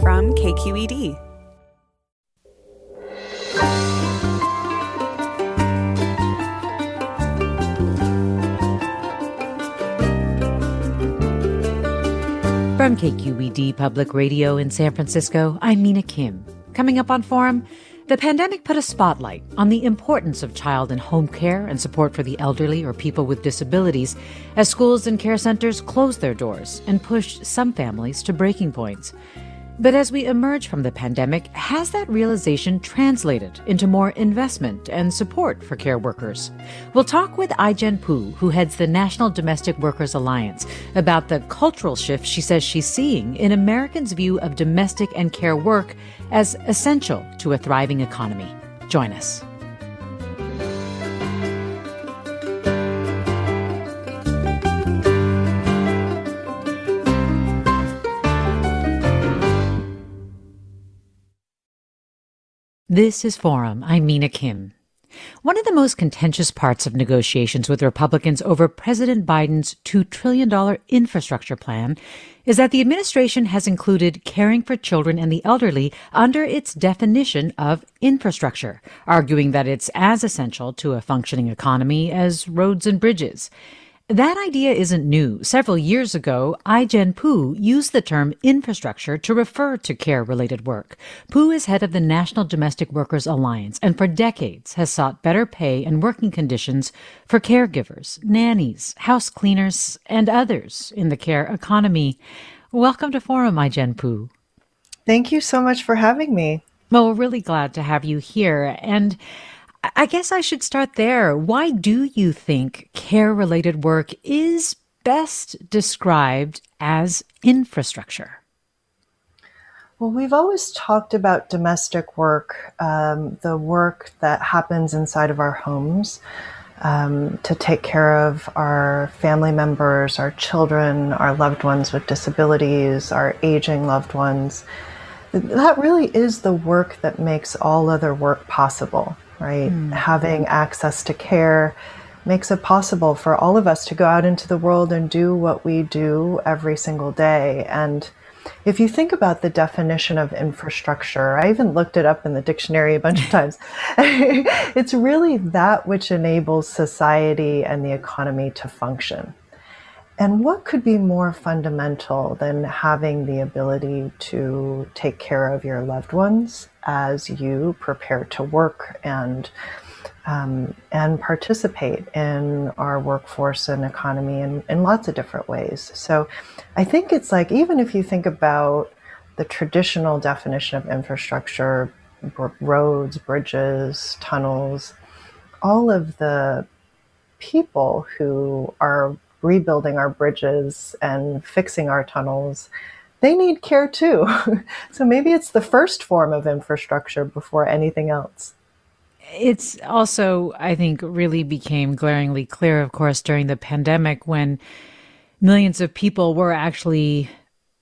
from KQED. From KQED Public Radio in San Francisco, I'm Mina Kim. Coming up on Forum, the pandemic put a spotlight on the importance of child and home care and support for the elderly or people with disabilities as schools and care centers closed their doors and pushed some families to breaking points. But as we emerge from the pandemic, has that realization translated into more investment and support for care workers? We'll talk with Ai-jen Poo, who heads the National Domestic Workers Alliance, about the cultural shift she says she's seeing in Americans' view of domestic and care work as essential to a thriving economy. Join us. This is Forum. I'm Mina Kim. One of the most contentious parts of negotiations with Republicans over President Biden's $2 trillion infrastructure plan is that the administration has included caring for children and the elderly under its definition of infrastructure, arguing that it's as essential to a functioning economy as roads and bridges. That idea isn't new. Several years ago, Ai-jen Poo used the term infrastructure to refer to care related work. Poo is head of the National Domestic Workers Alliance and for decades has sought better pay and working conditions for caregivers, nannies, house cleaners, and others in the care economy. Welcome to Forum, Ai-jen Poo. Thank you so much for having me. Well, we're really glad to have you here. And I guess I should start there. Why do you think care related work is best described as infrastructure? Well, we've always talked about domestic work, um, the work that happens inside of our homes um, to take care of our family members, our children, our loved ones with disabilities, our aging loved ones. That really is the work that makes all other work possible right? Mm. Having access to care makes it possible for all of us to go out into the world and do what we do every single day. And if you think about the definition of infrastructure, I even looked it up in the dictionary a bunch of times. it's really that which enables society and the economy to function. And what could be more fundamental than having the ability to take care of your loved ones as you prepare to work and um, and participate in our workforce and economy in, in lots of different ways. So I think it's like even if you think about the traditional definition of infrastructure, roads, bridges, tunnels, all of the people who are rebuilding our bridges and fixing our tunnels, they need care too. so maybe it's the first form of infrastructure before anything else. It's also, I think, really became glaringly clear, of course, during the pandemic when millions of people were actually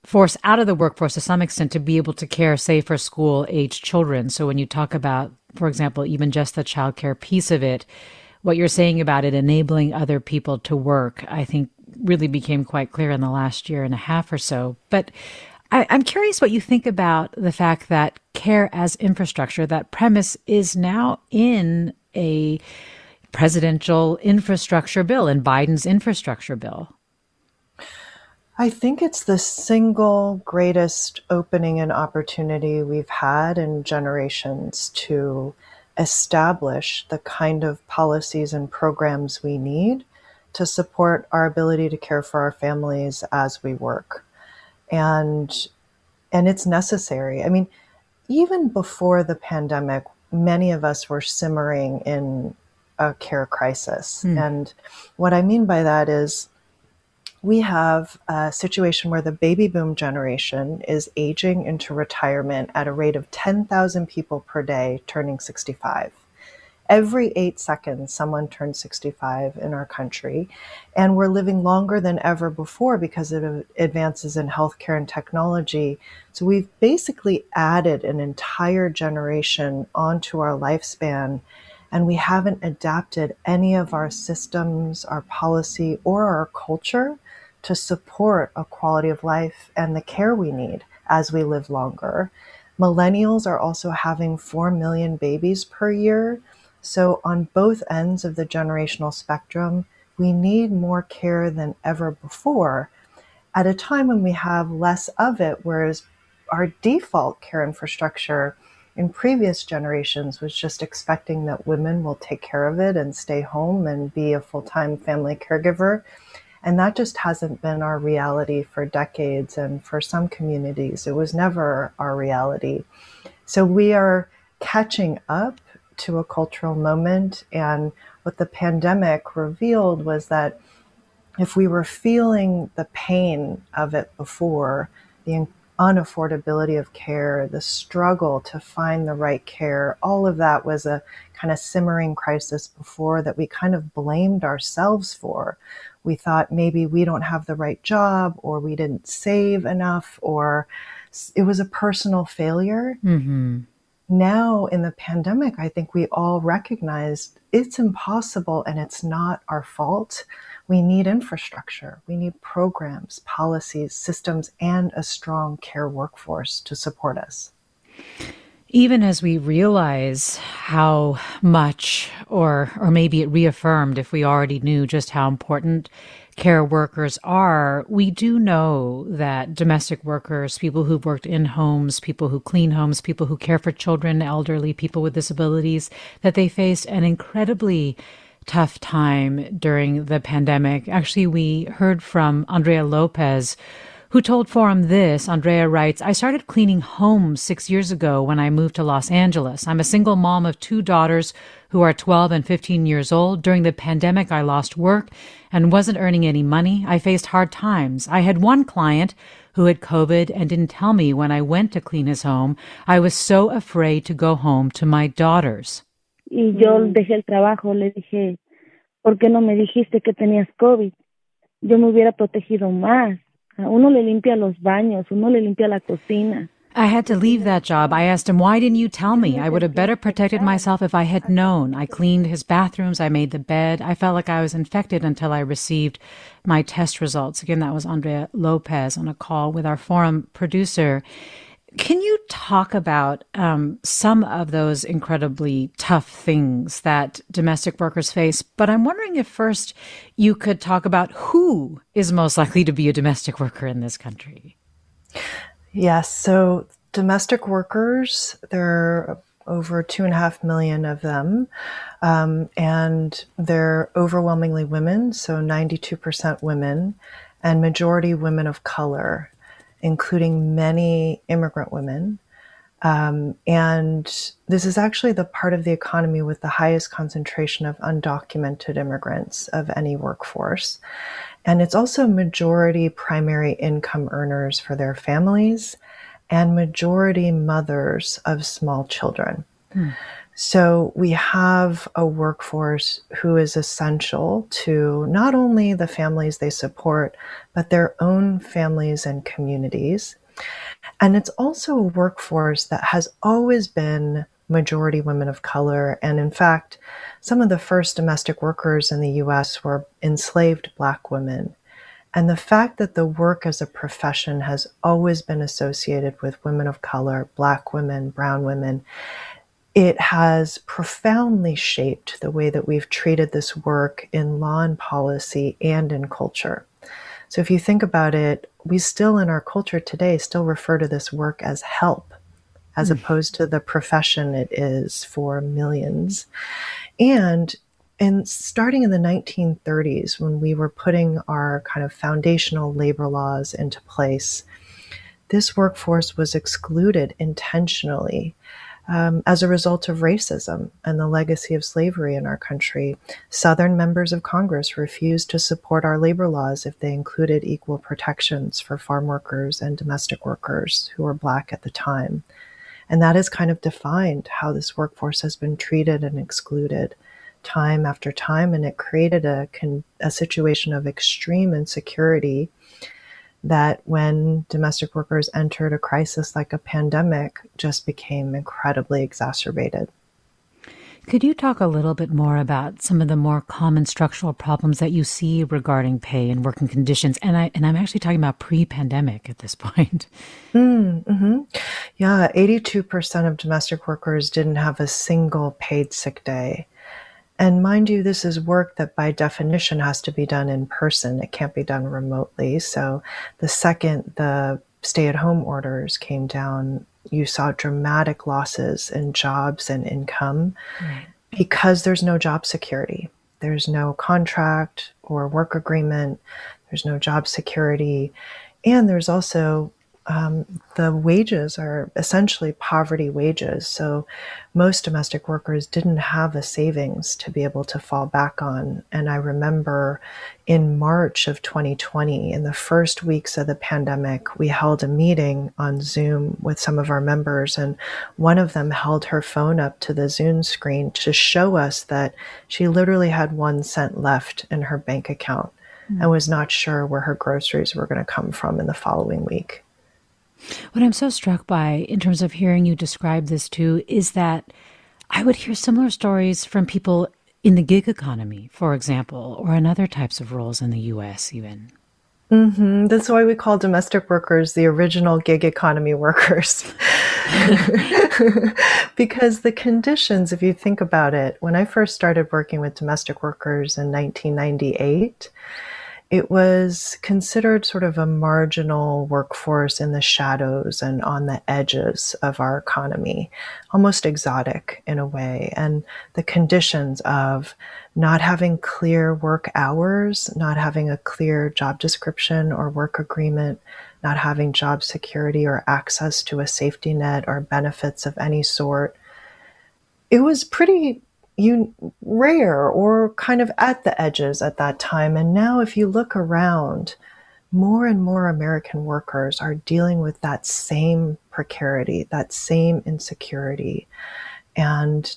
forced out of the workforce to some extent to be able to care, say, for school age children. So when you talk about, for example, even just the childcare piece of it, what you're saying about it enabling other people to work, I think really became quite clear in the last year and a half or so. But I, am curious what you think about the fact that care as infrastructure, that premise is now in a presidential infrastructure bill, in Biden's infrastructure bill. I think it's the single greatest opening and opportunity we've had in generations to establish the kind of policies and programs we need to support our ability to care for our families as we work. And and it's necessary. I mean, even before the pandemic, many of us were simmering in a care crisis. Mm. And what I mean by that is we have a situation where the baby boom generation is aging into retirement at a rate of 10,000 people per day turning 65. Every eight seconds, someone turns 65 in our country, and we're living longer than ever before because of advances in healthcare and technology. So we've basically added an entire generation onto our lifespan and we haven't adapted any of our systems, our policy, or our culture to support a quality of life and the care we need as we live longer. Millennials are also having 4 million babies per year. So, on both ends of the generational spectrum, we need more care than ever before at a time when we have less of it, whereas our default care infrastructure in previous generations was just expecting that women will take care of it and stay home and be a full time family caregiver. And that just hasn't been our reality for decades. And for some communities, it was never our reality. So we are catching up to a cultural moment. And what the pandemic revealed was that if we were feeling the pain of it before, the unaffordability of care, the struggle to find the right care, all of that was a kind of simmering crisis before that we kind of blamed ourselves for we thought maybe we don't have the right job or we didn't save enough or it was a personal failure. Mm-hmm. Now, in the pandemic, I think we all recognized it's impossible and it's not our fault. We need infrastructure, we need programs, policies, systems, and a strong care workforce to support us even as we realize how much or or maybe it reaffirmed if we already knew just how important care workers are we do know that domestic workers people who've worked in homes people who clean homes people who care for children elderly people with disabilities that they faced an incredibly tough time during the pandemic. Actually we heard from andrea lopez who told Forum this. Andrea writes, I started cleaning homes six years ago when I moved to Los Angeles. I'm a single mom of two daughters who are 12 and 15 years old. During the pandemic, I lost work and wasn't earning any money. I faced hard times. I had one client who had COVID and didn't tell me when I went to clean his home. I was so afraid to go home to my daughters. Y yo dejé el trabajo, le dije, ¿por qué no me dijiste que tenías COVID? Yo me hubiera protegido más. Uno le limpia los baños, uno le limpia la cocina. I had to leave that job. I asked him, Why didn't you tell me? I would have better protected myself if I had known. I cleaned his bathrooms. I made the bed. I felt like I was infected until I received my test results. Again, that was Andrea Lopez on a call with our forum producer. Can you talk about um, some of those incredibly tough things that domestic workers face? But I'm wondering if first you could talk about who is most likely to be a domestic worker in this country. Yes. So, domestic workers, there are over two and a half million of them, um, and they're overwhelmingly women, so 92% women, and majority women of color including many immigrant women. Um, and this is actually the part of the economy with the highest concentration of undocumented immigrants of any workforce. And it's also majority primary income earners for their families and majority mothers of small children. Hmm. So we have a workforce who is essential to not only the families they support, but their own families and communities. And it's also a workforce that has always been majority women of color. And in fact, some of the first domestic workers in the US were enslaved Black women. And the fact that the work as a profession has always been associated with women of color, Black women, Brown women, it has profoundly shaped the way that we've treated this work in law and policy and in culture. So if you think about it, we still in our culture today still refer to this work as help as mm. opposed to the profession it is for millions. And and starting in the 1930s, when we were putting our kind of foundational labor laws into place, this workforce was excluded intentionally um, as a result of racism and the legacy of slavery in our country. Southern members of Congress refused to support our labor laws if they included equal protections for farm workers and domestic workers who were Black at the time. And that has kind of defined how this workforce has been treated and excluded time after time. And it created a, a situation of extreme insecurity that when domestic workers entered a crisis like a pandemic just became incredibly exacerbated. Could you talk a little bit more about some of the more common structural problems that you see regarding pay and working conditions? And I and I'm actually talking about pre-pandemic at this point. Mm, hmm Yeah, 82% of domestic workers didn't have a single paid sick day. And mind you, this is work that by definition has to be done in person. It can't be done remotely. So the second the stay at home orders came down, you saw dramatic losses in jobs and income right. because there's no job security. There's no contract or work agreement. There's no job security. And there's also um, the wages are essentially poverty wages. So most domestic workers didn't have a savings to be able to fall back on. And I remember in March of 2020, in the first weeks of the pandemic, we held a meeting on Zoom with some of our members. And one of them held her phone up to the Zoom screen to show us that she literally had one cent left in her bank account. Mm-hmm. And was not sure where her groceries were going to come from in the following week. What I'm so struck by, in terms of hearing you describe this too, is that I would hear similar stories from people in the gig economy, for example, or in other types of roles in the US, even. Mm-hmm. That's why we call domestic workers the original gig economy workers. because the conditions, if you think about it, when I first started working with domestic workers in 1998, it was considered sort of a marginal workforce in the shadows and on the edges of our economy, almost exotic in a way. And the conditions of not having clear work hours, not having a clear job description or work agreement, not having job security or access to a safety net or benefits of any sort. It was pretty you rare or kind of at the edges at that time. And now, if you look around, more and more American workers are dealing with that same precarity, that same insecurity. And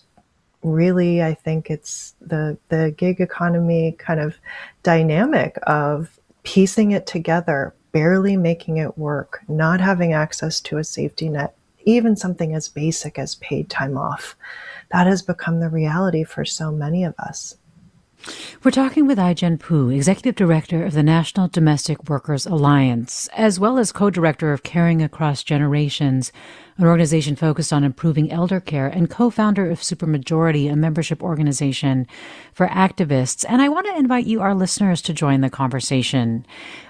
really, I think it's the, the gig economy kind of dynamic of piecing it together, barely making it work, not having access to a safety net, even something as basic as paid time off that has become the reality for so many of us. We're talking with Ai-jen Poo, Executive Director of the National Domestic Workers Alliance, as well as co-director of Caring Across Generations, an organization focused on improving elder care, and co-founder of Supermajority, a membership organization for activists. And I want to invite you, our listeners, to join the conversation.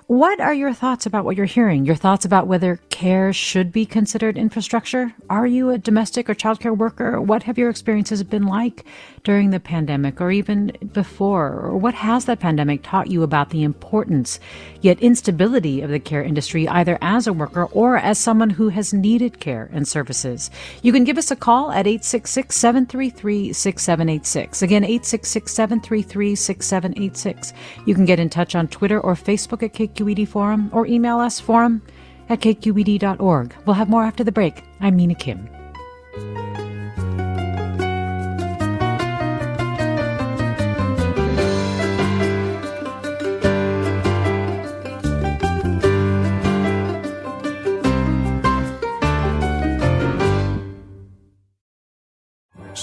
What are your thoughts about what you're hearing? Your thoughts about whether care should be considered infrastructure? Are you a domestic or childcare worker? What have your experiences been like during the pandemic or even before? Or what has the pandemic taught you about the importance yet instability of the care industry, either as a worker or as someone who has needed care and services? You can give us a call at 866 733 6786. Again, 866 733 6786. You can get in touch on Twitter or Facebook at KQ KQED Forum or email us forum at kqed.org. We'll have more after the break. I'm Mina Kim.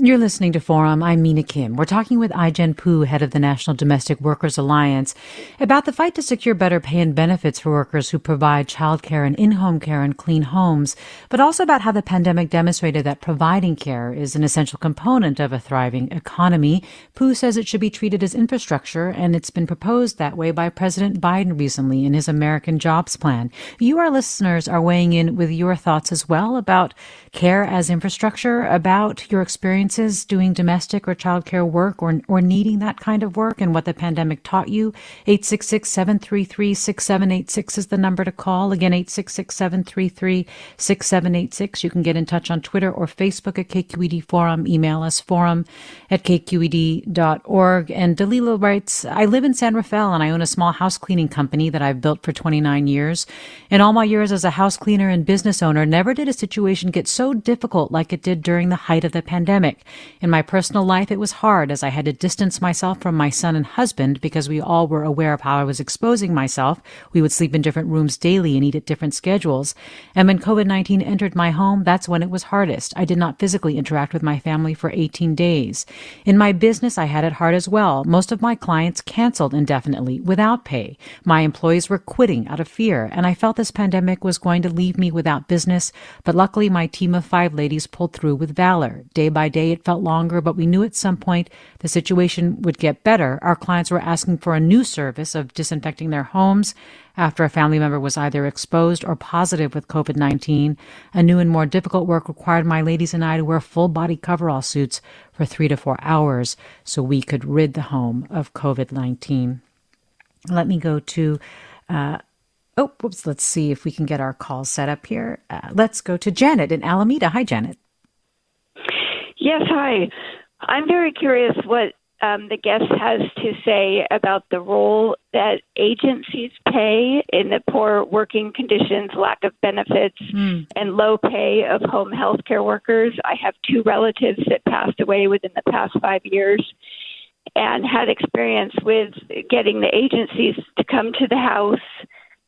You're listening to Forum. I'm Mina Kim. We're talking with Ai-jen Poo, head of the National Domestic Workers Alliance, about the fight to secure better pay and benefits for workers who provide childcare and in-home care and clean homes, but also about how the pandemic demonstrated that providing care is an essential component of a thriving economy. Poo says it should be treated as infrastructure, and it's been proposed that way by President Biden recently in his American Jobs Plan. You, our listeners, are weighing in with your thoughts as well about care as infrastructure, about your experiences doing domestic or childcare work or, or needing that kind of work and what the pandemic taught you. 866 733 6786 is the number to call. Again, 866 733 6786. You can get in touch on Twitter or Facebook at KQED Forum. Email us forum at kqed.org. And Dalila writes, I live in San Rafael and I own a small house cleaning company that I've built for 29 years. In all my years as a house cleaner and business owner, never did a situation get so difficult like it did during the height of the pandemic. In my personal life, it was hard as I had to distance myself from my son and husband because we all were aware of how I was exposing myself. We would sleep in different rooms daily and eat at different schedules. And when COVID-19 entered my home, that's when it was hardest. I did not physically interact with my family for 18 days. In my business, I had it hard as well. Most of my clients canceled indefinitely without pay. My employees were quitting out of fear, and I felt this pandemic was going to leave me without business, but luckily my team of five ladies pulled through with valor. Day by day, it felt longer, but we knew at some point the situation would get better. Our clients were asking for a new service of disinfecting their homes after a family member was either exposed or positive with COVID 19. A new and more difficult work required my ladies and I to wear full body coverall suits for three to four hours so we could rid the home of COVID 19. Let me go to uh, Oh, whoops. Let's see if we can get our call set up here. Uh, let's go to Janet in Alameda. Hi, Janet. Yes, hi. I'm very curious what um, the guest has to say about the role that agencies play in the poor working conditions, lack of benefits, mm. and low pay of home health care workers. I have two relatives that passed away within the past five years and had experience with getting the agencies to come to the house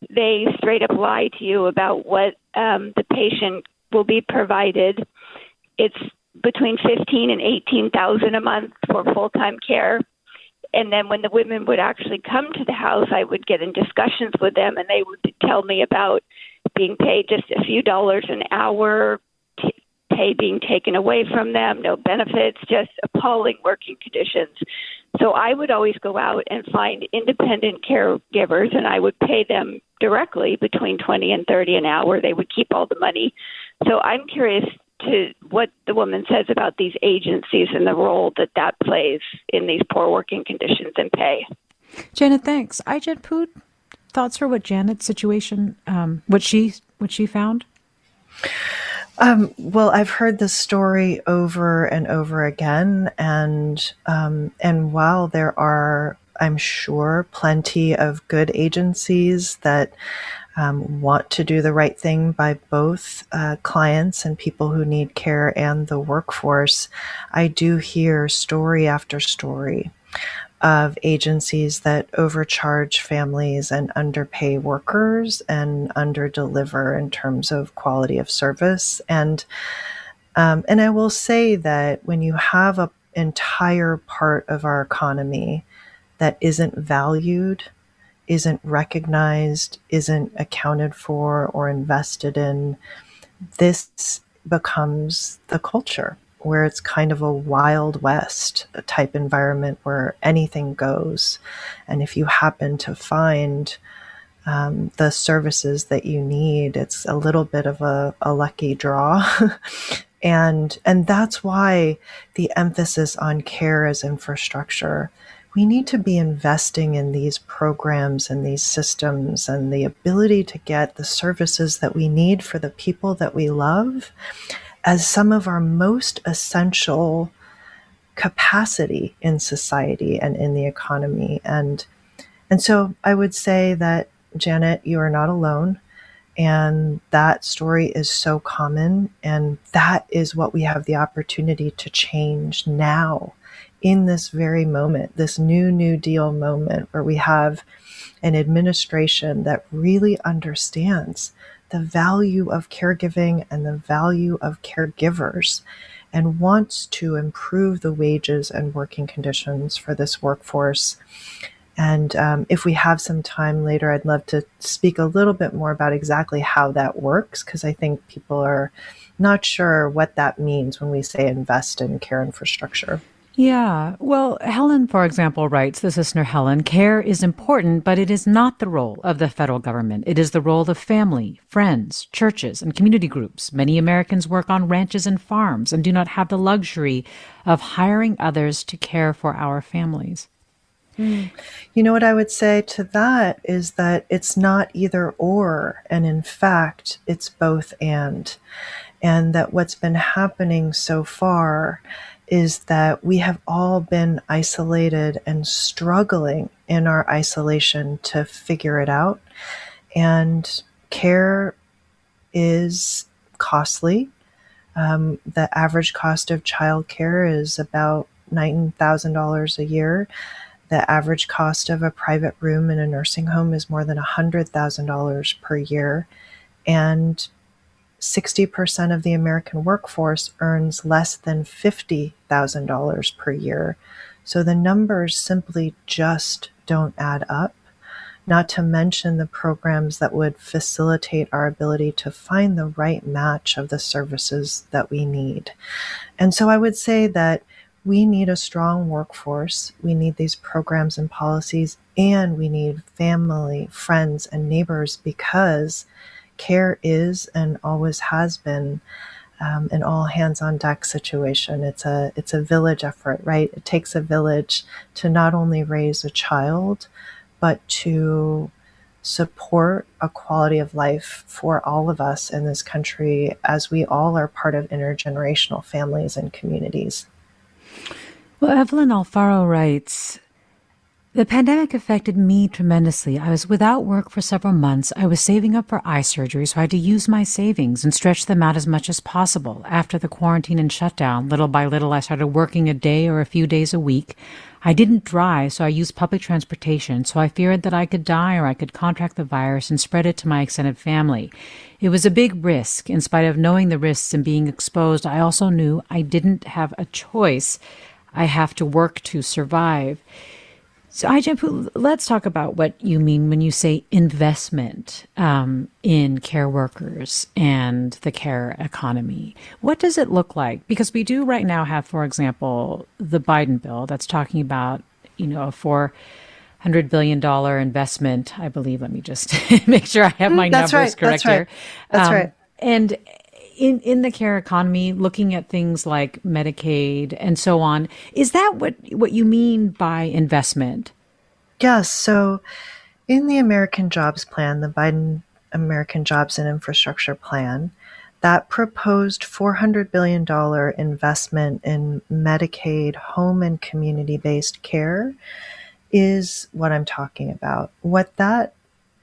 they straight up lie to you about what um, the patient will be provided. It's between fifteen and eighteen thousand a month for full time care. And then when the women would actually come to the house, I would get in discussions with them, and they would tell me about being paid just a few dollars an hour, t- pay being taken away from them, no benefits, just appalling working conditions. So I would always go out and find independent caregivers and I would pay them directly between 20 and 30 an hour. They would keep all the money. So I'm curious to what the woman says about these agencies and the role that that plays in these poor working conditions and pay. Janet, thanks. Ai-jen Poo, thoughts for what Janet's situation, um, what she what she found? Um, well, I've heard this story over and over again, and um, and while there are, I'm sure, plenty of good agencies that um, want to do the right thing by both uh, clients and people who need care and the workforce, I do hear story after story of agencies that overcharge families and underpay workers and underdeliver in terms of quality of service. And um, and I will say that when you have an entire part of our economy that isn't valued, isn't recognized, isn't accounted for or invested in, this becomes the culture where it's kind of a wild west type environment where anything goes. And if you happen to find um, the services that you need, it's a little bit of a, a lucky draw. and and that's why the emphasis on care as infrastructure. We need to be investing in these programs and these systems and the ability to get the services that we need for the people that we love as some of our most essential capacity in society and in the economy. And and so I would say that Janet, you are not alone. And that story is so common. And that is what we have the opportunity to change now in this very moment, this new New Deal moment where we have an administration that really understands the value of caregiving and the value of caregivers and wants to improve the wages and working conditions for this workforce. And um, if we have some time later, I'd love to speak a little bit more about exactly how that works, because I think people are not sure what that means when we say invest in care infrastructure. Yeah. Well, Helen, for example, writes, this listener Helen, care is important, but it is not the role of the federal government. It is the role of family, friends, churches, and community groups. Many Americans work on ranches and farms and do not have the luxury of hiring others to care for our families. Mm. You know what I would say to that is that it's not either or, and in fact, it's both and. And that what's been happening so far is that we have all been isolated and struggling in our isolation to figure it out. And care is costly. Um, the average cost of childcare is about $9,000 a year. The average cost of a private room in a nursing home is more than $100,000 per year. And 60% of the American workforce earns less than $50,000 per year. So the numbers simply just don't add up. Not to mention the programs that would facilitate our ability to find the right match of the services that we need. And so I would say that we need a strong workforce. We need these programs and policies, and we need family, friends, and neighbors because care is and always has been um, an all hands on deck situation. It's a it's a village effort, right? It takes a village to not only raise a child, but to support a quality of life for all of us in this country as we all are part of intergenerational families and communities. Well, Evelyn Alfaro writes the pandemic affected me tremendously. I was without work for several months. I was saving up for eye surgery, so I had to use my savings and stretch them out as much as possible. After the quarantine and shutdown, little by little, I started working a day or a few days a week. I didn't drive, so I used public transportation, so I feared that I could die or I could contract the virus and spread it to my extended family. It was a big risk. In spite of knowing the risks and being exposed, I also knew I didn't have a choice. I have to work to survive. So, Ai-jen Poo, let's talk about what you mean when you say investment um, in care workers and the care economy. What does it look like? Because we do right now have, for example, the Biden bill that's talking about, you know, a four hundred billion dollar investment. I believe. Let me just make sure I have my that's numbers right, correct that's right. here. That's um, right. And in in the care economy, looking at things like Medicaid and so on, is that what what you mean by investment? Yes. So, in the American Jobs Plan, the Biden American Jobs and Infrastructure Plan, that proposed $400 billion investment in Medicaid home and community based care is what I'm talking about. What that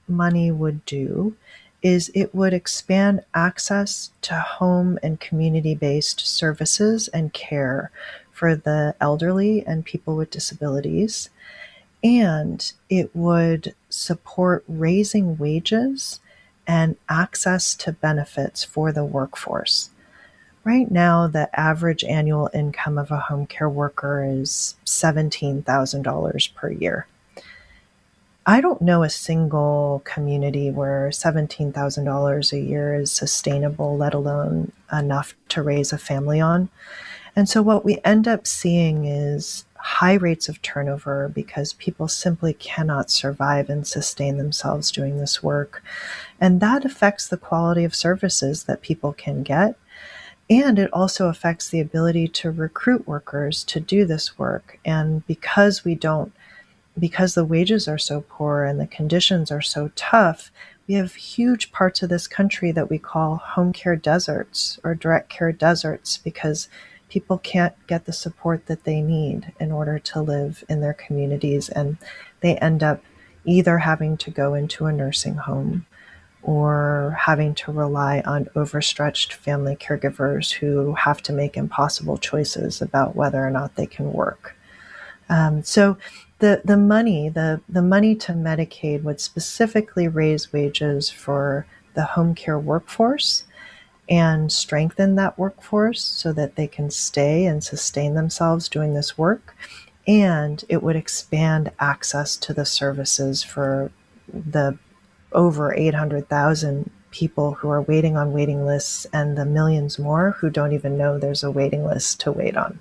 money would do is it would expand access to home and community based services and care for the elderly and people with disabilities. And it would support raising wages and access to benefits for the workforce. Right now, the average annual income of a home care worker is $17,000 per year. I don't know a single community where $17,000 a year is sustainable, let alone enough to raise a family on. And so, what we end up seeing is high rates of turnover because people simply cannot survive and sustain themselves doing this work. And that affects the quality of services that people can get. And it also affects the ability to recruit workers to do this work. And because we don't because the wages are so poor and the conditions are so tough, we have huge parts of this country that we call home care deserts or direct care deserts because people can't get the support that they need in order to live in their communities. And they end up either having to go into a nursing home or having to rely on overstretched family caregivers who have to make impossible choices about whether or not they can work. Um, so the the money the the money to Medicaid would specifically raise wages for the home care workforce and strengthen that workforce so that they can stay and sustain themselves doing this work. And it would expand access to the services for the over 800,000 people who are waiting on waiting lists and the millions more who don't even know there's a waiting list to wait on.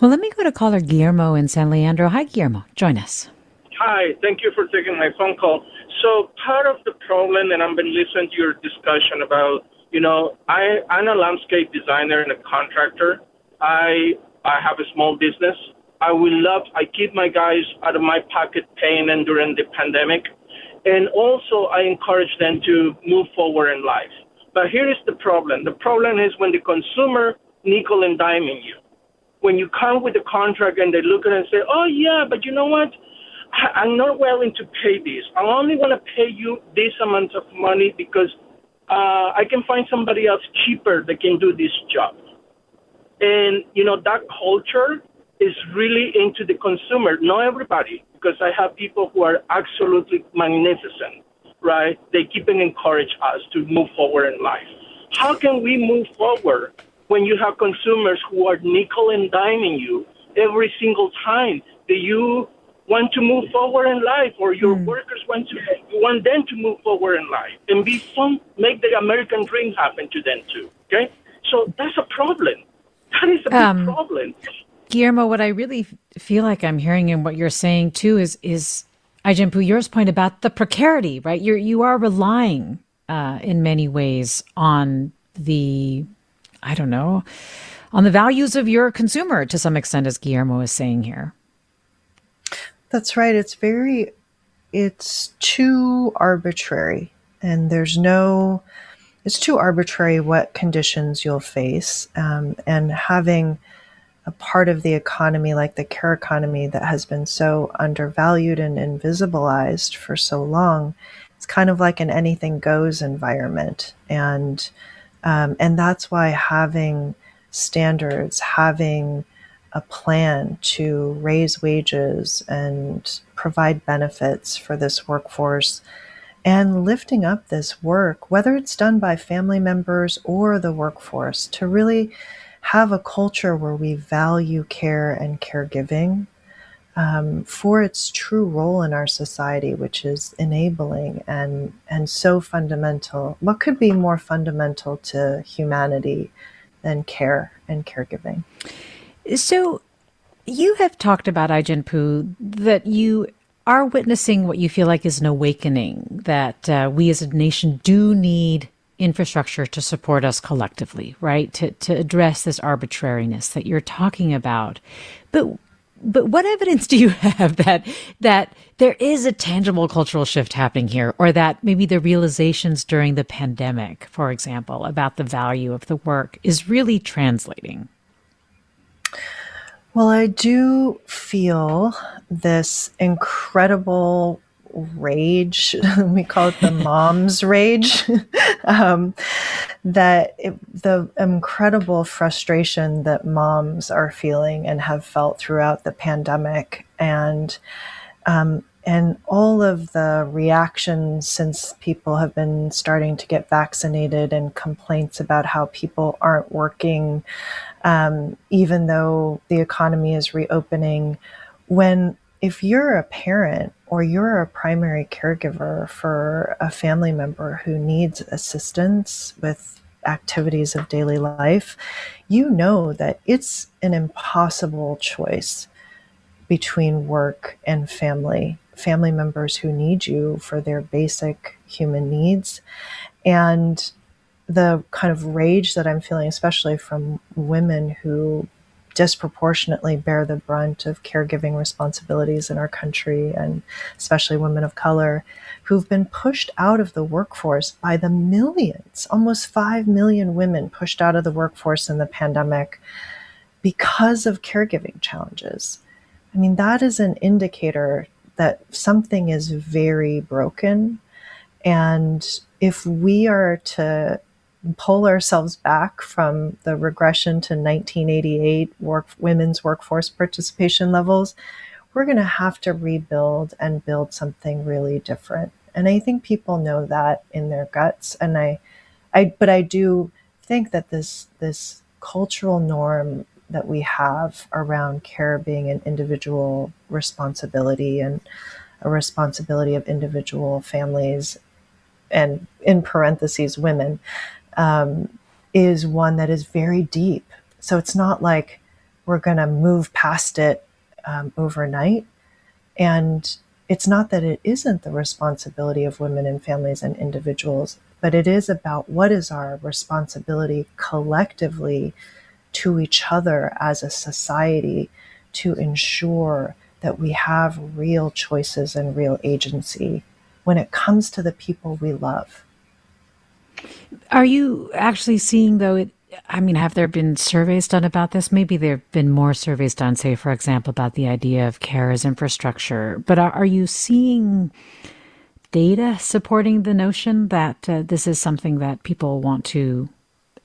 Well, let me go to caller Guillermo in San Leandro. Hi, Guillermo. Join us. Hi, thank you for taking my phone call. So part of the problem, and I've been listening to your discussion about, you know, I, I'm a landscape designer and a contractor. I I have a small business. I will love. I keep my guys out of my pocket paying them during the pandemic, and also I encourage them to move forward in life. But here is the problem. The problem is when the consumer nickel and diming you. When you come with a contract and they look at it and say, "Oh yeah, but you know what? I'm not willing to pay this. I only want to pay you this amount of money because uh, I can find somebody else cheaper that can do this job. And, you know, that culture is really into the consumer, not everybody, because I have people who are absolutely magnificent, right? They keep and encourage us to move forward in life. How can we move forward when you have consumers who are nickel and diming you every single time that you want to move forward in life or your mm. workers want to you want them to move forward in life and be fun make the american dream happen to them too okay so that's a problem that is a big um, problem guillermo what i really feel like i'm hearing and what you're saying too is is Poo, yours point about the precarity, right? You're you are relying uh, in many ways on the, I don't know, on the values of your consumer to some extent, as Guillermo is saying here. That's right. It's very, it's too arbitrary, and there's no, it's too arbitrary what conditions you'll face. Um, and having a part of the economy like the care economy that has been so undervalued and invisibilized for so long, it's kind of like an anything goes environment. And, um, and that's why having standards, having a plan to raise wages and provide benefits for this workforce and lifting up this work, whether it's done by family members or the workforce, to really have a culture where we value care and caregiving um, for its true role in our society, which is enabling and and so fundamental. What could be more fundamental to humanity than care and caregiving? So you have talked about Ai-jen Poo that you are witnessing what you feel like is an awakening that uh, we as a nation do need infrastructure to support us collectively, right? To to address this arbitrariness that you're talking about. But but what evidence do you have that that there is a tangible cultural shift happening here or that maybe the realizations during the pandemic, for example, about the value of the work is really translating? Well, I do feel this incredible rage. we call it the mom's rage. um, that it, the incredible frustration that moms are feeling and have felt throughout the pandemic, and um, and all of the reactions since people have been starting to get vaccinated and complaints about how people aren't working um, even though the economy is reopening, when if you're a parent or you're a primary caregiver for a family member who needs assistance with activities of daily life, you know that it's an impossible choice between work and family, family members who need you for their basic human needs. And the kind of rage that I'm feeling, especially from women who disproportionately bear the brunt of caregiving responsibilities in our country, and especially women of color, who've been pushed out of the workforce by the millions, almost 5 million women pushed out of the workforce in the pandemic because of caregiving challenges. I mean, that is an indicator that something is very broken. And if we are to pull ourselves back from the regression to 1988 work, women's workforce participation levels, we're going to have to rebuild and build something really different. And I think people know that in their guts. And I, I, but I do think that this, this cultural norm that we have around care being an individual responsibility and a responsibility of individual families and in parentheses women um, is one that is very deep so it's not like we're going to move past it um, overnight and it's not that it isn't the responsibility of women and families and individuals but it is about what is our responsibility collectively to each other as a society to ensure that we have real choices and real agency when it comes to the people we love. Are you actually seeing, though, it, I mean, have there been surveys done about this? Maybe there have been more surveys done, say, for example, about the idea of care as infrastructure. But are, are you seeing data supporting the notion that uh, this is something that people want to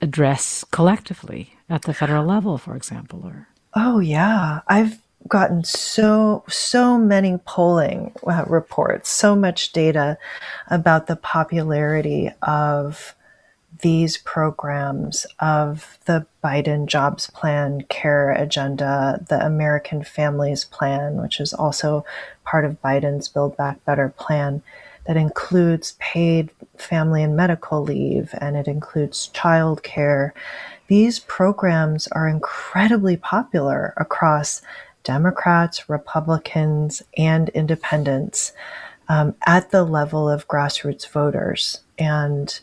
address collectively? at the federal level, for example? Or oh yeah, I've gotten so so many polling uh, reports, so much data about the popularity of these programs of the Biden jobs plan, care agenda, the American Families Plan, which is also part of Biden's Build Back Better plan, that includes paid family and medical leave, and it includes child care these programs are incredibly popular across Democrats, Republicans, and independents um, at the level of grassroots voters. And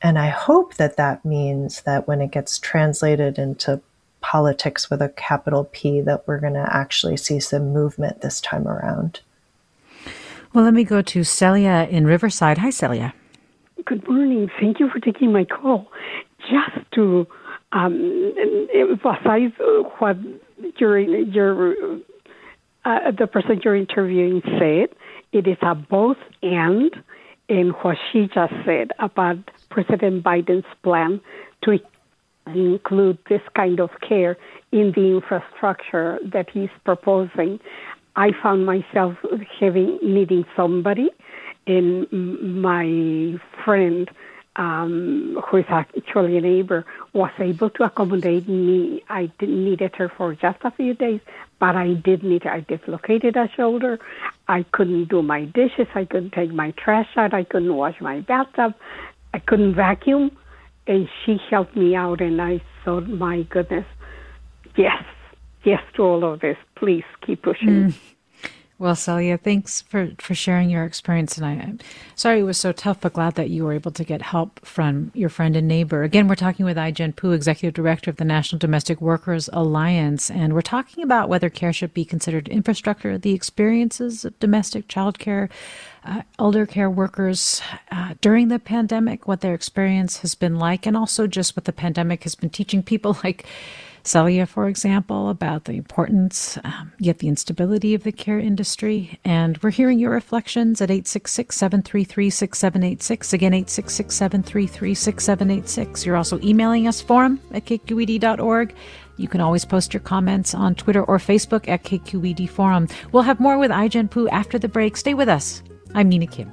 and I hope that that means that when it gets translated into politics with a capital P, that we're going to actually see some movement this time around. Well, let me go to Celia in Riverside. Hi, Celia. Good morning. Thank you for taking my call. Just to um, emphasize what your your uh, the person you're interviewing said. It is a both and in what she just said about President Biden's plan to include this kind of care in the infrastructure that he's proposing. I found myself having needing somebody, and my friend um, who is actually a neighbor, was able to accommodate me. I didn't needed her for just a few days, but I did need her. I dislocated a shoulder. I couldn't do my dishes. I couldn't take my trash out. I couldn't wash my bathtub. I couldn't vacuum. And she helped me out, and I thought, my goodness, yes, yes to all of this. Please keep pushing. Mm. Well, Celia, thanks for, for sharing your experience. And I, am sorry it was so tough, but glad that you were able to get help from your friend and neighbor. Again, we're talking with Ai-jen Poo, Executive Director of the National Domestic Workers Alliance, and we're talking about whether care should be considered infrastructure, the experiences of domestic child care, uh, elder care workers uh, during the pandemic, what their experience has been like, and also just what the pandemic has been teaching people like Celia, for example, about the importance, um, yet the instability of the care industry. And we're hearing your reflections at 866 733 6786. Again, 866 733 6786. You're also emailing us forum at kqed.org. You can always post your comments on Twitter or Facebook at KQED Forum. We'll have more with Ai-jen Poo after the break. Stay with us. I'm Mina Kim.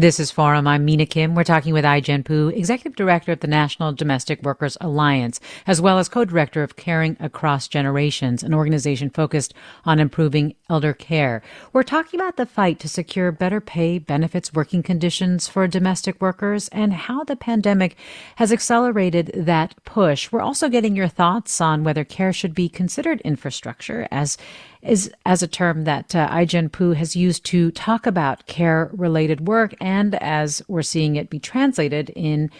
This is Forum. I'm Mina Kim. We're talking with Ai-jen Poo, Executive Director of the National Domestic Workers Alliance, as well as Co-Director of Caring Across Generations, an organization focused on improving elder care. We're talking about the fight to secure better pay, benefits, working conditions for domestic workers, and how the pandemic has accelerated that push. We're also getting your thoughts on whether care should be considered infrastructure as is as a term that uh, Ai-jen Poo has used to talk about care related work as we're seeing it be translated in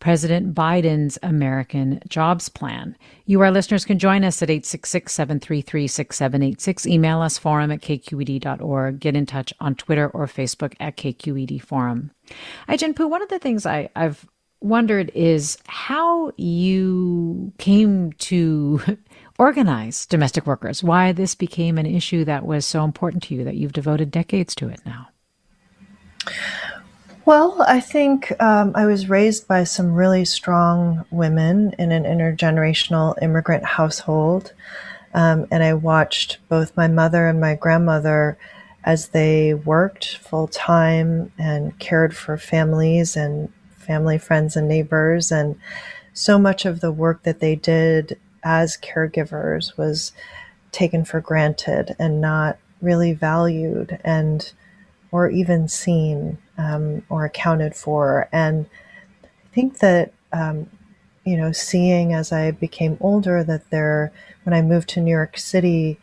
President Biden's American Jobs Plan. You, our listeners, can join us at 866 733 6786. Email us forum at kqed.org. Get in touch on Twitter or Facebook at KQED Forum. Ai-jen Poo, one of the things I, I've wondered is how you came to organize domestic workers, why this became an issue that was so important to you that you've devoted decades to it now. Well, I think um, I was raised by some really strong women in an intergenerational immigrant household. Um, and I watched both my mother and my grandmother as they worked full time and cared for families and family, friends, and neighbors. And so much of the work that they did as caregivers was taken for granted and not really valued and or even seen um, or accounted for. And I think that um, you know, seeing as I became older that there, when I moved to New York City,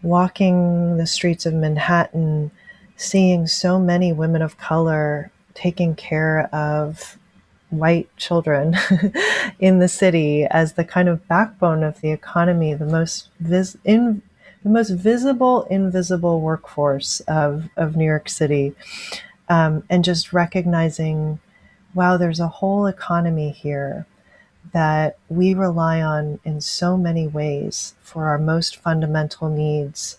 walking the streets of Manhattan, seeing so many women of color taking care of white children in the city as the kind of backbone of the economy, the most vis- in, the most visible, invisible workforce of, of New York City, um, and just recognizing, wow, there's a whole economy here that we rely on in so many ways for our most fundamental needs,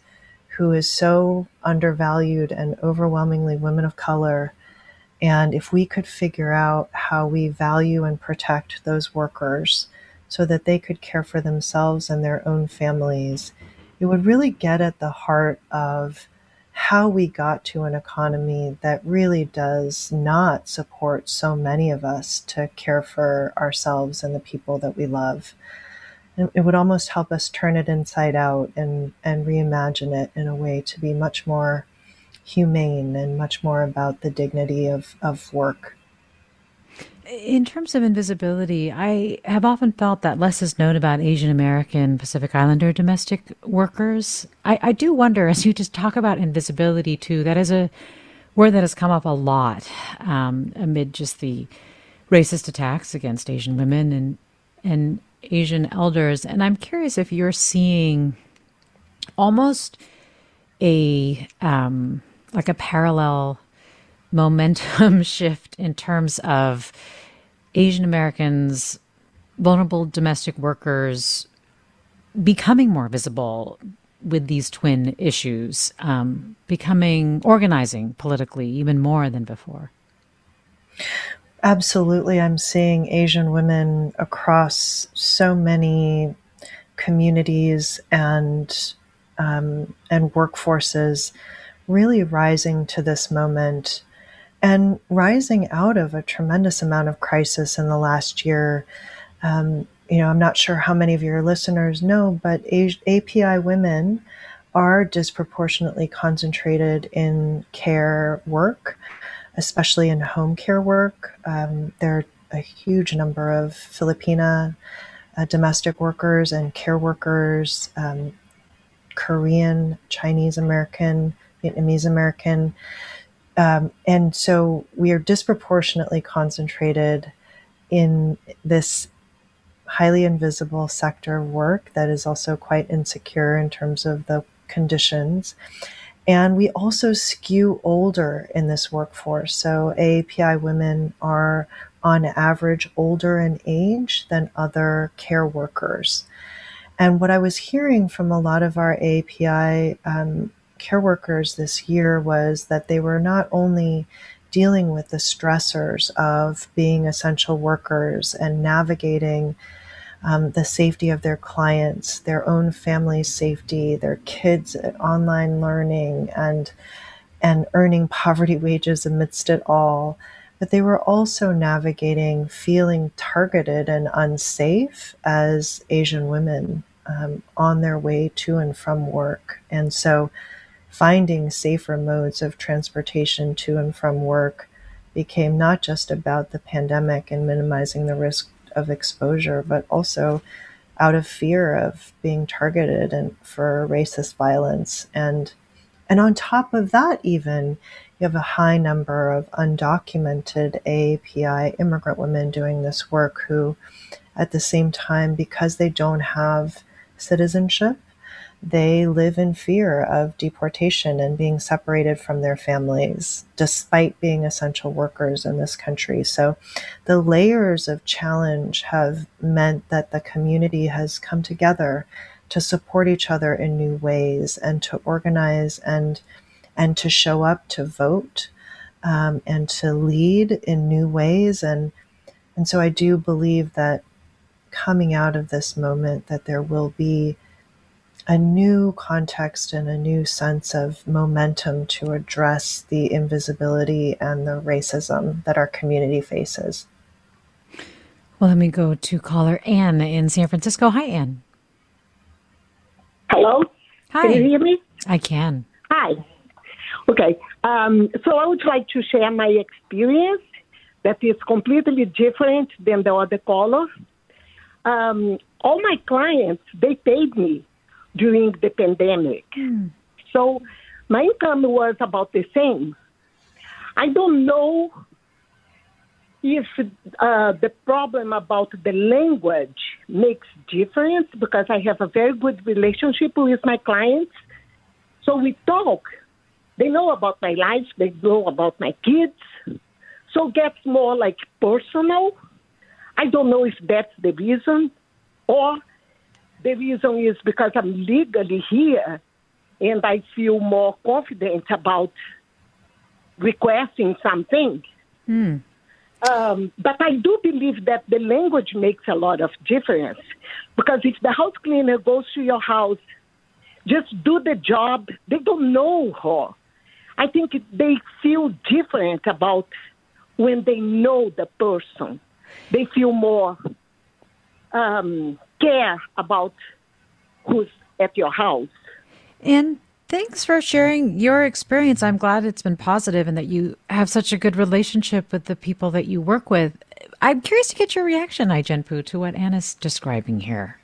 who is so undervalued and overwhelmingly women of color. And if we could figure out how we value and protect those workers so that they could care for themselves and their own families, it would really get at the heart of how we got to an economy that really does not support so many of us to care for ourselves and the people that we love. And it would almost help us turn it inside out and, and reimagine it in a way to be much more humane and much more about the dignity of, of work. In terms of invisibility, I have often felt that less is known about Asian American Pacific Islander domestic workers. I, I do wonder, as you just talk about invisibility too, that is a word that has come up a lot um, amid just the racist attacks against Asian women and and Asian elders. And I'm curious if you're seeing almost a um, like a parallel momentum shift in terms of Asian Americans, vulnerable domestic workers becoming more visible with these twin issues, um, becoming organizing politically even more than before. Absolutely. I'm seeing Asian women across so many communities and um, and workforces really rising to this moment and rising out of a tremendous amount of crisis in the last year. Um, you know, I'm not sure how many of your listeners know, but API women are disproportionately concentrated in care work, especially in home care work. Um, there are a huge number of Filipina uh, domestic workers and care workers, um, Korean, Chinese American, Vietnamese American. Um, and so we are disproportionately concentrated in this highly invisible sector of work that is also quite insecure in terms of the conditions. And we also skew older in this workforce. So AAPI women are on average older in age than other care workers. And what I was hearing from a lot of our AAPI um, care workers this year was that they were not only dealing with the stressors of being essential workers and navigating um, the safety of their clients, their own family safety, their kids' online learning, and and earning poverty wages amidst it all. But they were also navigating feeling targeted and unsafe as Asian women um, on their way to and from work. And so finding safer modes of transportation to and from work became not just about the pandemic and minimizing the risk of exposure, but also out of fear of being targeted and for racist violence. And and on top of that, even you have a high number of undocumented AAPI immigrant women doing this work who, at the same time, because they don't have citizenship, they live in fear of deportation and being separated from their families, despite being essential workers in this country. So, the layers of challenge have meant that the community has come together to support each other in new ways and to organize and and to show up to vote um, and to lead in new ways and and so I do believe that coming out of this moment that there will be a new context and a new sense of momentum to address the invisibility and the racism that our community faces. Well, let me go to caller Anne in San Francisco. Hi, Anne. Hello? Hi. Can you hear me? I can. Hi. Okay. Um, so I would like to share my experience that is completely different than the other caller. Um, all my clients, they paid me during the pandemic. Mm. So my income was about the same. I don't know if uh, the problem about the language makes difference because I have a very good relationship with my clients. So we talk. They know about my life. They know about my kids. So it gets more like personal. I don't know if that's the reason or the reason is because I'm legally here and I feel more confident about requesting something. Mm. Um, but I do believe that the language makes a lot of difference because if the house cleaner goes to your house, just do the job, they don't know her. I think they feel different about when they know the person. They feel more um, care about who's at your house. And thanks for sharing your experience. I'm glad it's been positive and that you have such a good relationship with the people that you work with. I'm curious to get your reaction, Ai-jen Poo, to what Anna's describing here.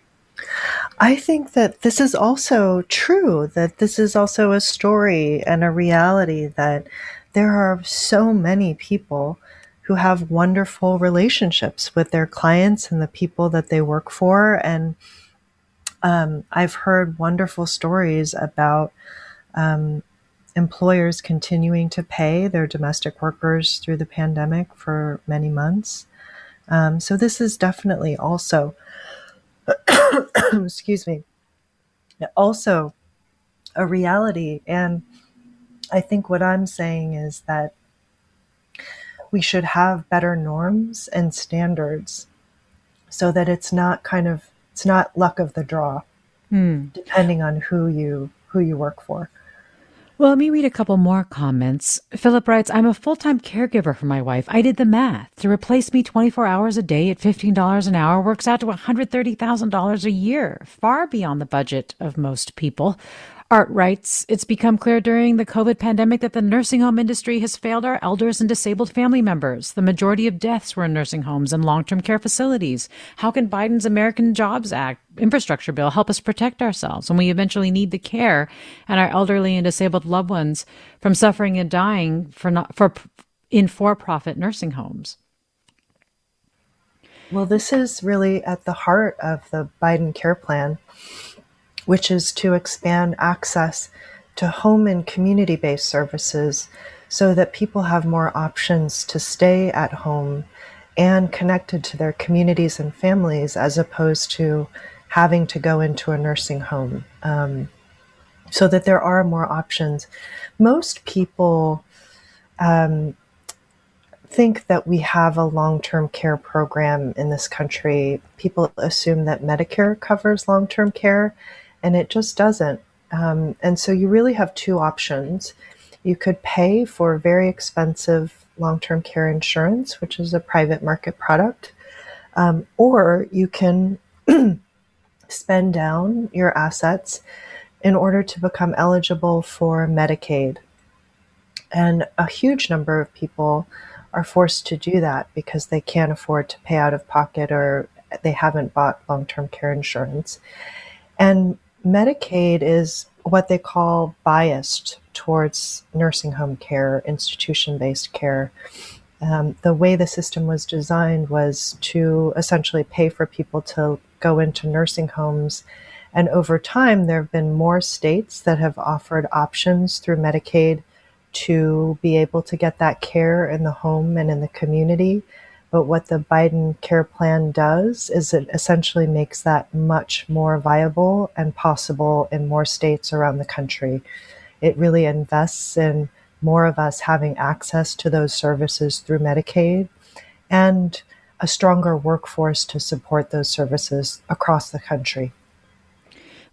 I think that this is also true, that this is also a story and a reality that there are so many people who have wonderful relationships with their clients and the people that they work for. And um, I've heard wonderful stories about um, employers continuing to pay their domestic workers through the pandemic for many months. Um, so this is definitely also, excuse me, also a reality. And I think what I'm saying is that we should have better norms and standards so that it's not kind of it's not luck of the draw hmm. depending on who you who you work for well, let me read a couple more comments. Philip writes, I'm a full time caregiver for my wife. I did the math. To replace me 24 hours a day at $15 an hour works out to $130,000 a year, far beyond the budget of most people. Art writes, It's become clear during the COVID pandemic that the nursing home industry has failed our elders and disabled family members. The majority of deaths were in nursing homes and long term care facilities. How can Biden's American Jobs Act infrastructure bill help us protect ourselves when we eventually need the care and our elderly and disabled loved ones from suffering and dying for not, for in for profit nursing homes? Well, this is really at the heart of the Biden care plan which is to expand access to home and community based services so that people have more options to stay at home and connected to their communities and families as opposed to having to go into a nursing home. Um, so that there are more options. Most people um, think that we have a long term care program in this country. People assume that Medicare covers long term care, and it just doesn't. Um, and so you really have two options. You could pay for very expensive long term care insurance, which is a private market product, um, or you can spend down your assets in order to become eligible for Medicaid. And a huge number of people are forced to do that because they can't afford to pay out of pocket or they haven't bought long term care insurance. And Medicaid is what they call biased towards nursing home care, institution based care. Um, the way the system was designed was to essentially pay for people to go into nursing homes. And over time, there have been more states that have offered options through Medicaid to be able to get that care in the home and in the community. But what the Biden care plan does is it essentially makes that much more viable and possible in more states around the country. It really invests in more of us having access to those services through Medicaid and a stronger workforce to support those services across the country.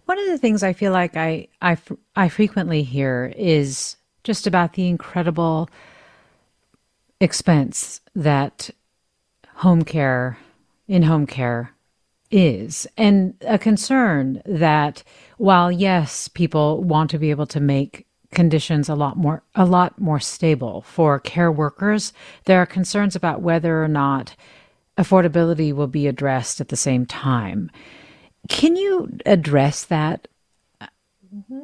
One of the things I feel like I, I, I frequently hear is just about the incredible expense that home care, in home care, is, and a concern that while yes, people want to be able to make conditions a lot more a lot more stable for care workers, there are concerns about whether or not affordability will be addressed at the same time. Can you address that? Mm-hmm.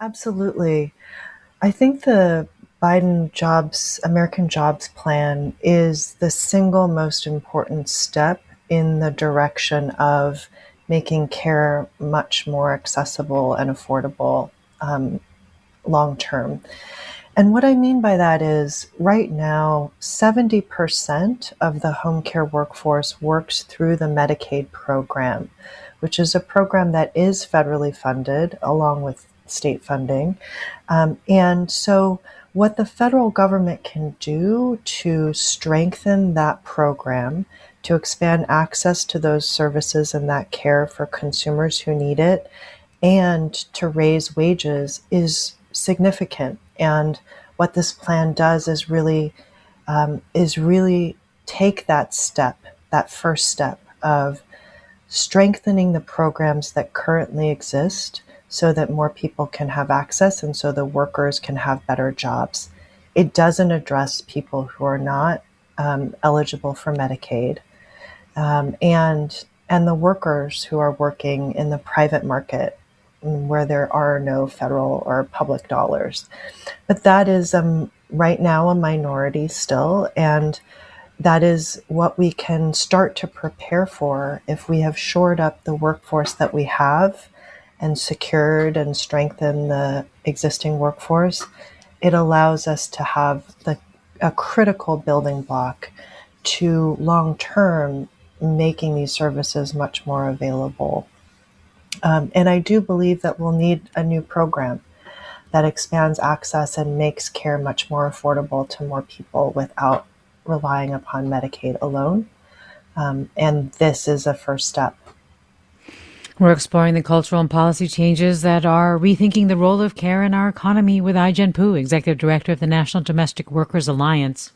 Absolutely. I think the Biden jobs, American Jobs Plan is the single most important step in the direction of making care much more accessible and affordable um, long term. And what I mean by that is right now, 70% of the home care workforce works through the Medicaid program, which is a program that is federally funded along with state funding. Um, and so, what the federal government can do to strengthen that program, to expand access to those services and that care for consumers who need it, and to raise wages is significant. And what this plan does is really um, is really take that step, that first step of strengthening the programs that currently exist so that more people can have access and so the workers can have better jobs. It doesn't address people who are not um, eligible for Medicaid um, and and the workers who are working in the private market where there are no federal or public dollars. But that is um, right now a minority still, and that is what we can start to prepare for if we have shored up the workforce that we have and secured and strengthened the existing workforce, it allows us to have the, a critical building block to long term making these services much more available. Um, and I do believe that we'll need a new program that expands access and makes care much more affordable to more people without relying upon Medicaid alone. Um, and this is a first step we're exploring the cultural and policy changes that are rethinking the role of care in our economy with Ai-jen Poo, Executive Director of the National Domestic Workers Alliance.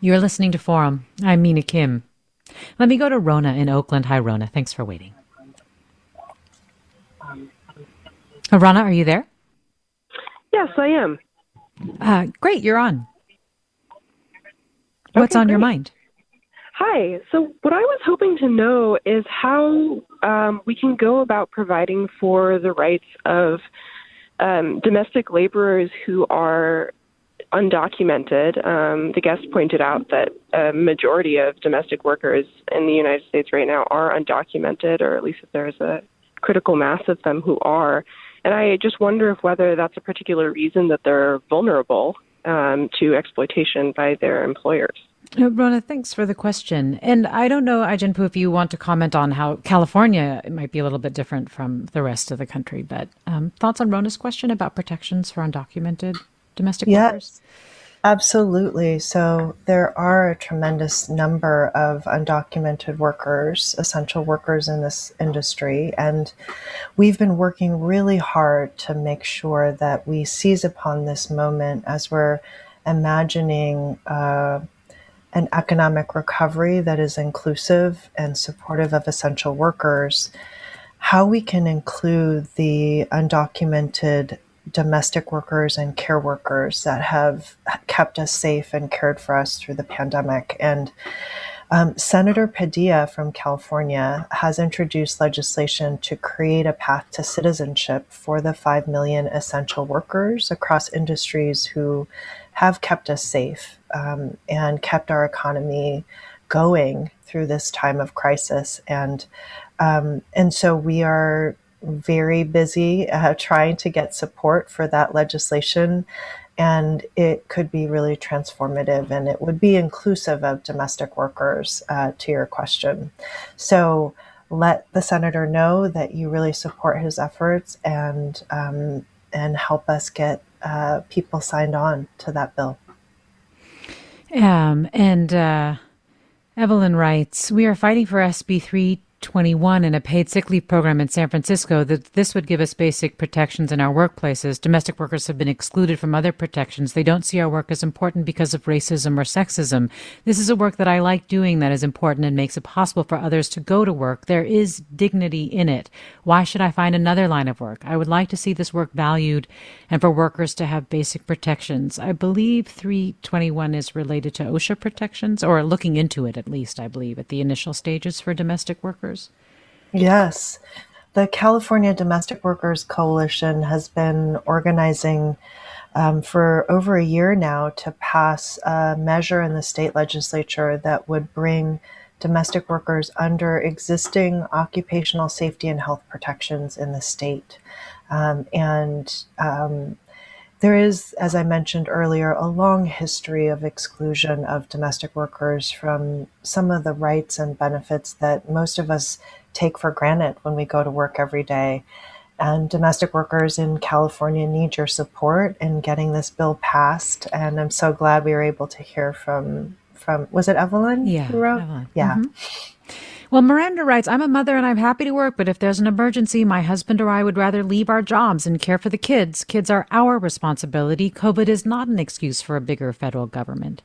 You're listening to Forum. I'm Mina Kim. Let me go to Rona in Oakland. Hi, Rona. Thanks for waiting. Uh, Rona, are you there? Yes, I am. Uh, great, you're on. What's okay, on great. your mind? Hi. So, what I was hoping to know is how um, we can go about providing for the rights of um, domestic laborers who are undocumented. Um, the guest pointed out that a majority of domestic workers in the United States right now are undocumented, or at least there's a critical mass of them who are. And I just wonder if whether that's a particular reason that they're vulnerable um, to exploitation by their employers. Uh, Rona, thanks for the question. And I don't know, Ai-jen if you want to comment on how California might be a little bit different from the rest of the country, but um, thoughts on Rona's question about protections for undocumented domestic yeah. workers? Absolutely. So there are a tremendous number of undocumented workers, essential workers in this industry. And we've been working really hard to make sure that we seize upon this moment as we're imagining uh, an economic recovery that is inclusive and supportive of essential workers, how we can include the undocumented domestic workers and care workers that have kept us safe and cared for us through the pandemic. And um, Senator Padilla from California has introduced legislation to create a path to citizenship for the 5 million essential workers across industries who have kept us safe um, and kept our economy going through this time of crisis. And um, and so we are very busy uh, trying to get support for that legislation. And it could be really transformative and it would be inclusive of domestic workers, uh, to your question. So let the senator know that you really support his efforts and, um, and help us get uh, people signed on to that bill. Um, and uh, Evelyn writes, We are fighting for SB 3 21 in a paid sick leave program in San Francisco that this would give us basic protections in our workplaces. Domestic workers have been excluded from other protections. They don't see our work as important because of racism or sexism. This is a work that I like doing that is important and makes it possible for others to go to work. There is dignity in it. Why should I find another line of work? I would like to see this work valued and for workers to have basic protections. I believe 321 is related to OSHA protections or looking into it at least, I believe, at the initial stages for domestic workers workers? Yes. The California Domestic Workers Coalition has been organizing um, for over a year now to pass a measure in the state legislature that would bring domestic workers under existing occupational safety and health protections in the state. Um, and um, there is, as I mentioned earlier, a long history of exclusion of domestic workers from some of the rights and benefits that most of us take for granted when we go to work every day. And domestic workers in California need your support in getting this bill passed. And I'm so glad we were able to hear from from was it Evelyn? Yeah, Evelyn. yeah. Mm-hmm. Well, Miranda writes, I'm a mother and I'm happy to work, but if there's an emergency, my husband or I would rather leave our jobs and care for the kids. Kids are our responsibility. COVID is not an excuse for a bigger federal government.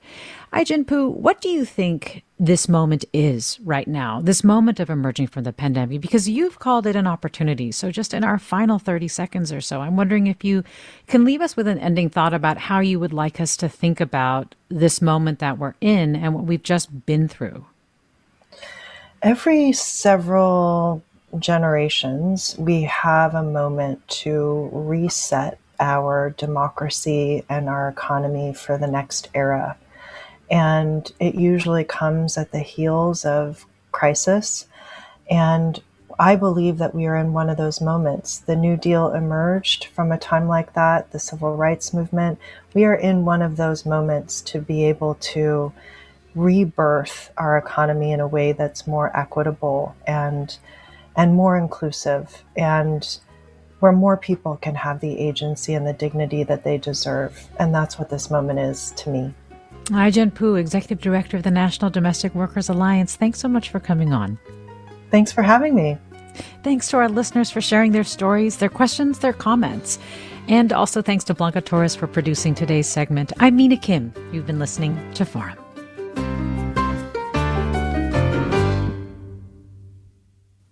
Ai-jen Poo, what do you think this moment is right now, this moment of emerging from the pandemic? Because you've called it an opportunity. So, just in our final 30 seconds or so, I'm wondering if you can leave us with an ending thought about how you would like us to think about this moment that we're in and what we've just been through every several generations, we have a moment to reset our democracy and our economy for the next era. And it usually comes at the heels of crisis. And I believe that we are in one of those moments. The New Deal emerged from a time like that, the civil rights movement. We are in one of those moments to be able to rebirth our economy in a way that's more equitable and and more inclusive and where more people can have the agency and the dignity that they deserve. And that's what this moment is to me. Ai-jen Poo, Executive Director of the National Domestic Workers Alliance, thanks so much for coming on. Thanks for having me. Thanks to our listeners for sharing their stories, their questions, their comments. And also thanks to Blanca Torres for producing today's segment. I'm Mina Kim. You've been listening to Forum.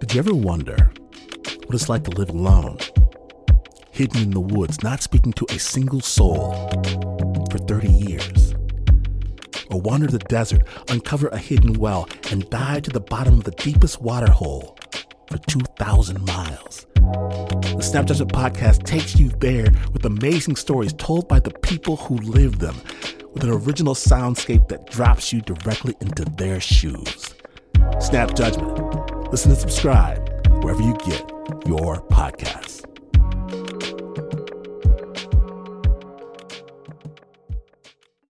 Did you ever wonder what it's like to live alone, hidden in the woods, not speaking to a single soul for 30 years? Or wander the desert, uncover a hidden well, and dive to the bottom of the deepest water hole for 2,000 miles? The Snap Judgment podcast takes you there with amazing stories told by the people who live them, with an original soundscape that drops you directly into their shoes. Snap Judgment Listen and subscribe wherever you get your podcasts.